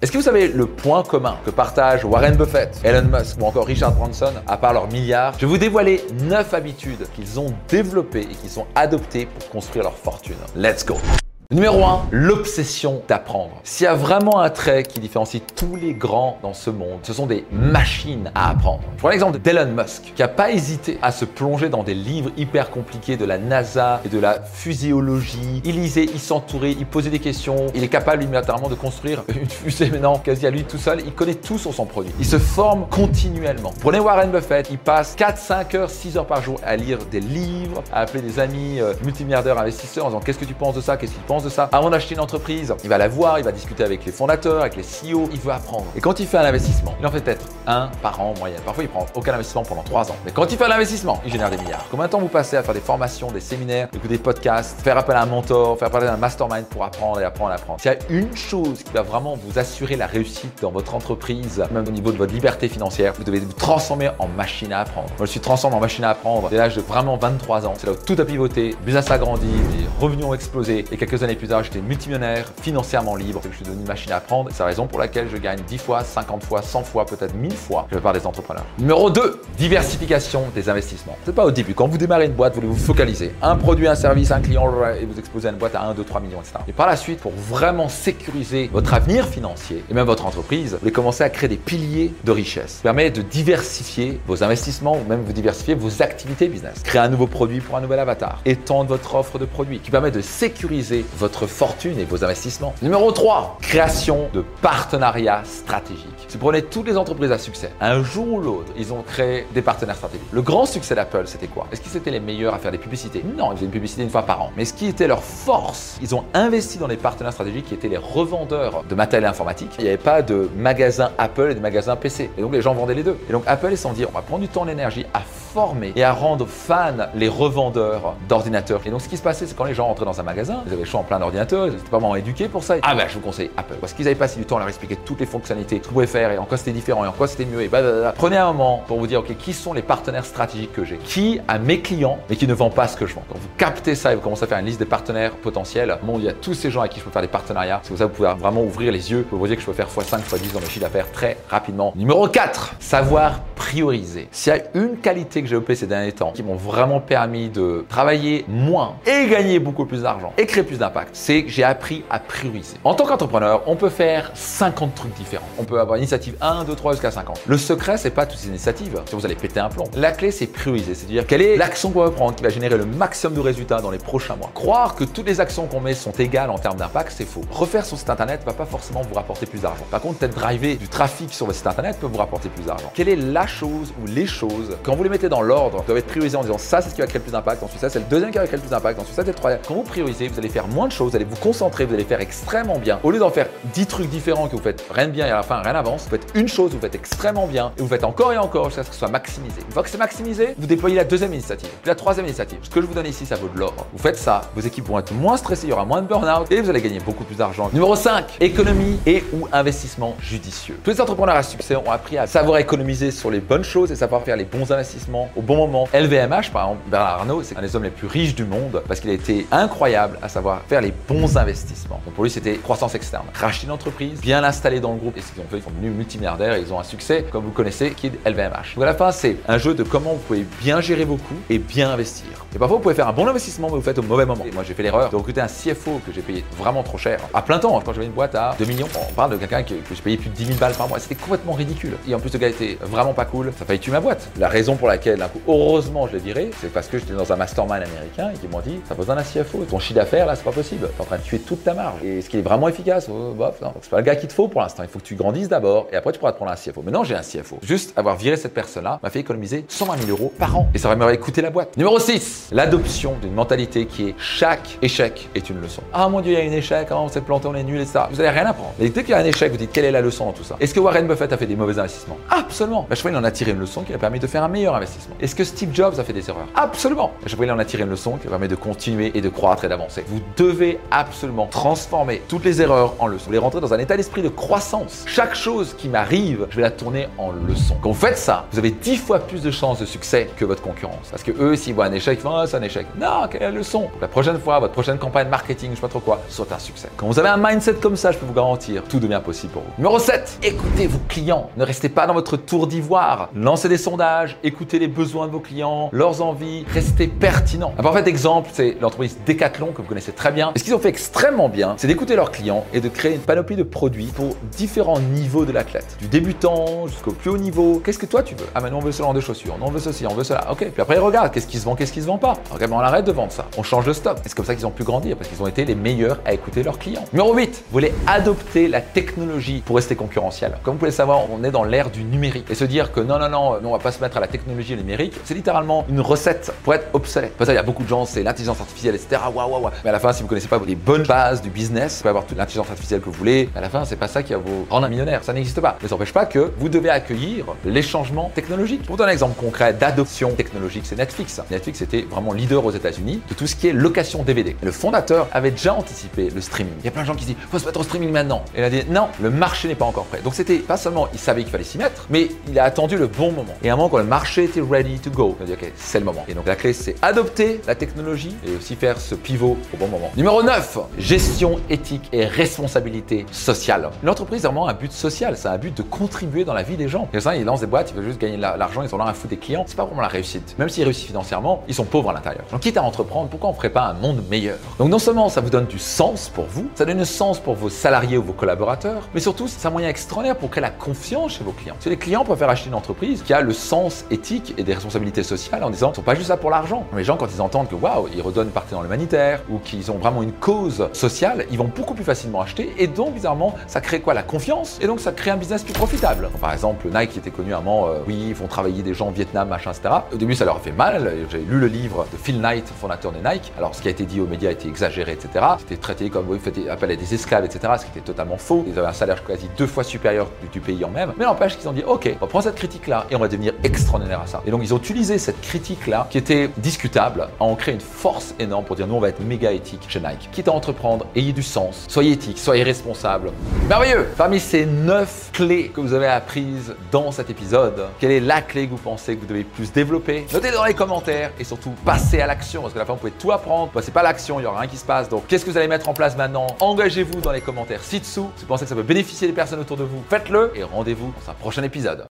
Est-ce que vous savez le point commun que partagent Warren Buffett, Elon Musk ou encore Richard Branson, à part leurs milliards? Je vais vous dévoiler 9 habitudes qu'ils ont développées et qu'ils ont adoptées pour construire leur fortune. Let's go Numéro 1, l'obsession d'apprendre. S'il y a vraiment un trait qui différencie tous les grands dans ce monde, ce sont des machines à apprendre. Je prends l'exemple d'Elon Musk, qui n'a pas hésité à se plonger dans des livres hyper compliqués de la NASA et de la physiologie. Il lisait, il s'entourait, il posait des questions. Il est capable unilatéralement de construire une fusée maintenant quasi à lui tout seul. Il connaît tout sur son produit. Il se forme continuellement. Prenez Warren Buffett, il passe 4, 5 heures, 6 heures par jour à lire des livres, à appeler des amis euh, multimilliardaires investisseurs en disant qu'est-ce que tu penses de ça, qu'est-ce qu'il pense de ça. Avant d'acheter une entreprise, il va la voir, il va discuter avec les fondateurs, avec les CEO, il veut apprendre. Et quand il fait un investissement, il en fait peut-être un par an en moyenne. Parfois, il prend aucun investissement pendant trois ans. Mais quand il fait un investissement, il génère des milliards. Combien de temps vous passez à faire des formations, des séminaires, écouter des podcasts, faire appel à un mentor, faire appel à un mastermind pour apprendre et apprendre et apprendre? S'il y a une chose qui va vraiment vous assurer la réussite dans votre entreprise, même au niveau de votre liberté financière, vous devez vous transformer en machine à apprendre. Moi, je suis transformé en machine à apprendre dès l'âge de vraiment 23 ans. C'est là où tout a pivoté, le business a grandi, les revenus ont explosé et quelques années plus tard, j'étais multimillionnaire, financièrement libre, je suis devenu une machine à apprendre. C'est la raison pour laquelle je gagne 10 fois, 50 fois, 100 fois, peut-être 1000 fois je parle des entrepreneurs. Numéro 2, diversification des investissements. C'est pas au début. Quand vous démarrez une boîte, vous voulez vous focaliser. Un produit, un service, un client et vous exposez une boîte à 1, 2, 3 millions, etc. Et par la suite, pour vraiment sécuriser votre avenir financier et même votre entreprise, vous voulez commencer à créer des piliers de richesse. Ça permet de diversifier vos investissements ou même vous diversifier vos activités business. Créer un nouveau produit pour un nouvel avatar. Étendre votre offre de produits qui permet de sécuriser votre fortune et vos investissements. Numéro 3, création de partenariats stratégiques. Si vous prenez toutes les entreprises à succès, un jour ou l'autre, ils ont créé des partenaires stratégiques. Le grand succès d'Apple, c'était quoi? Est-ce qu'ils étaient les meilleurs à faire des publicités? Non, ils faisaient une publicité une fois par an. Mais ce qui était leur force, ils ont investi dans des partenaires stratégiques qui étaient les revendeurs de matériel informatique. Il n'y avait pas de magasins Apple et de magasins PC. Et donc les gens vendaient les deux. Et donc Apple, ils s'en dit, on va prendre du temps et l'énergie à former et à rendre fans les revendeurs d'ordinateurs. Et donc ce qui se passait, c'est quand les gens rentraient dans un magasin, ils avaient le choix en plein d'ordinateurs, ils n'étaient pas vraiment éduqués pour ça. Ah ben je vous conseille Apple. Parce qu'ils avaient passé du temps à leur expliquer toutes les fonctionnalités, ce qu'ils pouvaient faire et en quoi c'était différent et en quoi c'était mieux et blablabla. Prenez un moment pour vous dire, ok, qui sont les partenaires stratégiques que j'ai? Qui a mes clients mais qui ne vend pas ce que je vends? Quand vous captez ça et vous commencez à faire une liste des partenaires potentiels, bon, il y a tous ces gens avec qui je peux faire des partenariats. C'est pour ça que vous pouvez vraiment ouvrir les yeux pour vous dire que je peux faire x5, x10 dans mes chiffres d'affaires très rapidement. Numéro 4, savoir prioriser. S'il y a une qualité que j'ai opérée ces derniers temps qui m'ont vraiment permis de travailler moins et gagner beaucoup plus d'argent et créer plus d'impact, c'est que j'ai appris à prioriser. En tant qu'entrepreneur, on peut faire 50 trucs différents. On peut avoir initiative 1, 2, 3 jusqu'à 50. Le secret, c'est pas toutes ces initiatives, si vous allez péter un plomb. La clé, c'est prioriser, c'est-à-dire quelle est l'action qu'on va prendre qui va générer le maximum de résultats dans les prochains mois? Croire que toutes les actions qu'on met sont égales en termes d'impact, c'est faux. Refaire son site internet va pas forcément vous rapporter plus d'argent. Par contre, peut-être driver du trafic sur votre site internet peut vous rapporter plus d'argent. Quelle est la chose ou les choses, quand vous les mettez dans l'ordre, doivent être priorisées en disant ça, c'est ce qui va créer le plus d'impact, ensuite ça, c'est le deuxième qui va créer le plus d'impact, ensuite ça, c'est le troisième. Quand vous priorisez, vous allez faire moins de choses, vous allez vous concentrer, vous allez faire extrêmement bien. Au lieu d'en faire 10 trucs différents que vous faites rien de bien et à la fin rien n'avance, vous faites une chose, vous faites extrêmement bien et vous faites encore et encore jusqu'à ce que ce soit maximisé. Une fois que c'est maximisé, vous déployez la deuxième initiative, puis la troisième initiative. Ce que je vous donne ici, ça vaut de l'or. Vous faites ça, vos équipes vont être moins stressées, il y aura moins de burn-out et vous allez gagner beaucoup plus d'argent. Numéro 5, économie et ou investissement judicieux. Tous les entrepreneurs à succès ont appris à savoir économiser sur les bonnes choses et savoir faire les bons investissements au bon moment. LVMH, par exemple, Bernard Arnault, c'est un des hommes les plus riches du monde parce qu'il a été incroyable à savoir faire les bons investissements. Donc pour lui, c'était croissance externe. Racheter une entreprise, bien l'installer dans le groupe et ce qu'ils ont fait, ils sont devenus multimilliardaires et ils ont un succès, comme vous connaissez, qui est LVMH. Donc à la fin, c'est un jeu de comment vous pouvez bien gérer vos coûts et bien investir. Et parfois, vous pouvez faire un bon investissement, mais vous faites au mauvais moment. Et moi, j'ai fait l'erreur de recruter un CFO que j'ai payé vraiment trop cher, à plein temps. Quand j'avais une boîte à 2 millions, on parle de quelqu'un que, que j'ai payé plus de 10 000 balles par mois. C'était complètement ridicule. Et en plus, le gars était vraiment pas cool. Ça a failli tuer ma boîte. La raison pour laquelle, heureusement, je l'ai viré, c'est parce que j'étais dans un mastermind américain et qu'ils m'ont dit, ça besoin d'un CFO. Ton chiffre d'affaires, là, c'est pas possible. T'es en train de tuer toute ta marge. Et ce qui est vraiment efficace, oh, bof, non. C'est pas le gars qu'il te faut pour l'instant. Il faut que tu grandisses d'abord et après, tu pourras te prendre un CFO. Maintenant, j'ai un CFO. Juste avoir viré cette personne-là m'a fait économiser 120 000 euros par an. Et ça m'aurait coûté la boîte. Numéro 6, l'adoption d'une mentalité qui est chaque échec est une leçon. Ah mon dieu, il y a un échec, hein, on s'est planté, on est nul et ça. Vous allez rien apprendre. Et dès qu'il y a un échec, vous dites quelle est la leçon dans tout ça? Est-ce que Warren Buffett a fait des mauvais investissements? Absolument. Bah, je en a tiré une leçon qui lui a permis de faire un meilleur investissement. Est-ce que Steve Jobs a fait des erreurs? Absolument. À chaque fois, il en a une leçon qui lui permet de continuer et de croître et d'avancer. Vous devez absolument transformer toutes les erreurs en leçons. Vous voulez rentrer dans un état d'esprit de croissance. Chaque chose qui m'arrive, je vais la tourner en leçon. Quand vous faites ça, vous avez dix fois plus de chances de succès que votre concurrence. Parce que eux, s'ils voient un échec, ils font ah, c'est un échec. Non, quelle leçon? La prochaine fois, votre prochaine campagne marketing, je sais pas trop quoi, soit un succès. Quand vous avez un mindset comme ça, je peux vous garantir, tout devient possible pour vous. Numéro 7, écoutez vos clients. Ne restez pas dans votre tour d'ivoire. Lancez des sondages, écoutez les besoins de vos clients, leurs envies, restez pertinent. Un parfait exemple, c'est l'entreprise Decathlon que vous connaissez très bien. Et ce qu'ils ont fait extrêmement bien, c'est d'écouter leurs clients et de créer une panoplie de produits pour différents niveaux de l'athlète. Du débutant jusqu'au plus haut niveau. Qu'est-ce que toi tu veux? Ah, maintenant on veut ce genre de chaussures, on veut ceci, on veut cela. Ok. Puis après, regarde, qu'est-ce qui se vend, qu'est-ce qui se vend pas? Ben on arrête de vendre ça. On change de stock. C'est comme ça qu'ils ont pu grandir parce qu'ils ont été les meilleurs à écouter leurs clients. Numéro 8, vous voulez adopter la technologie pour rester concurrentiel. Comme vous pouvez le savoir, on est dans l'ère du numérique. Et se dire que non, non, non, on va pas se mettre à la technologie numérique, c'est littéralement une recette pour être obsolète. Parce ça, il y a beaucoup de gens, c'est l'intelligence artificielle, etc. Waouh, waouh, waouh. Mais à la fin, si vous connaissez pas les bonnes bases du business, vous pouvez avoir toute l'intelligence artificielle que vous voulez. À la fin, c'est pas ça qui va vous rendre un millionnaire. Ça n'existe pas. Mais ça n'empêche pas que vous devez accueillir les changements technologiques. Pour donner un exemple concret d'adoption technologique, c'est Netflix. Netflix était vraiment leader aux États-Unis de tout ce qui est location DVD. le fondateur avait déjà anticipé le streaming. Il y a plein de gens qui se disent, faut se mettre au streaming maintenant. Et il a dit, non, le marché n'est pas encore prêt. Donc c'était pas seulement, il savait qu'il fallait s'y mettre, mais il a attendu le bon moment. Et à un moment, quand le marché était ready to go, il a dit, ok, c'est le moment. Et donc la clé, c'est adopter la technologie et aussi faire ce pivot au bon moment. Numéro 9, gestion éthique et responsabilité sociale. L'entreprise a vraiment un but social, c'est un but de contribuer dans la vie des gens. Ça, ils lancent des boîtes, ils veulent juste gagner de l'argent, ils sont là à foutre des clients. C'est pas vraiment la réussite. Même s'ils réussissent financièrement, ils sont pauvres à l'intérieur. Donc quitte à entreprendre, pourquoi on ferait pas un monde meilleur? Donc non seulement ça vous donne du sens pour vous, ça donne du sens pour vos salariés ou vos collaborateurs, mais surtout c'est un moyen extraordinaire pour créer la confiance chez vos clients. Si les clients préfèrent acheter une entreprise qui a le sens éthique et des responsabilités sociales en disant, ils sont pas juste là pour l'argent. Les gens quand ils entendent que waouh, ils redonnent une partie dans l'humanitaire ou qu'ils ont vraiment une cause sociale, ils vont beaucoup plus facilement acheter et donc bizarrement ça crée quoi? La confiance et donc ça crée un business plus profitable. par exemple Nike était connu un moment, euh, oui ils font travailler des gens au Vietnam, machin, etc. Au début ça leur a fait mal. J'ai lu le livre de Phil Knight, fondateur de Nike. Alors ce qui a été dit aux médias a été exagéré, etc. C'était traité comme oui, fait appel à des esclaves, etc. Ce qui était totalement faux. Ils avaient un salaire quasi deux fois supérieur du, pays en même. Mais n'empêche qu'ils ont dit ok, on va prendre cette critique là et on va devenir extraordinaire à ça. Et donc ils ont utilisé cette critique là qui était discutable à en créer une force énorme pour dire nous on va être méga éthique chez Nike. Quitte à entreprendre, ayez du sens, soyez éthique, soyez responsable. Merveilleux Parmi ces neuf clés que vous avez apprises dans cet épisode, quelle est la clé que vous pensez que vous devez plus développer? Notez dans les commentaires et surtout passez à l'action parce que la fin vous pouvez tout apprendre, passez pas à l'action, il y aura rien qui se passe. Donc qu'est-ce que vous allez mettre en place maintenant? Engagez-vous dans les commentaires ci-dessous. Si vous pensez que ça peut bénéficier des personnes autour de vous, faites-le et rendez-vous dans un prochain épisode.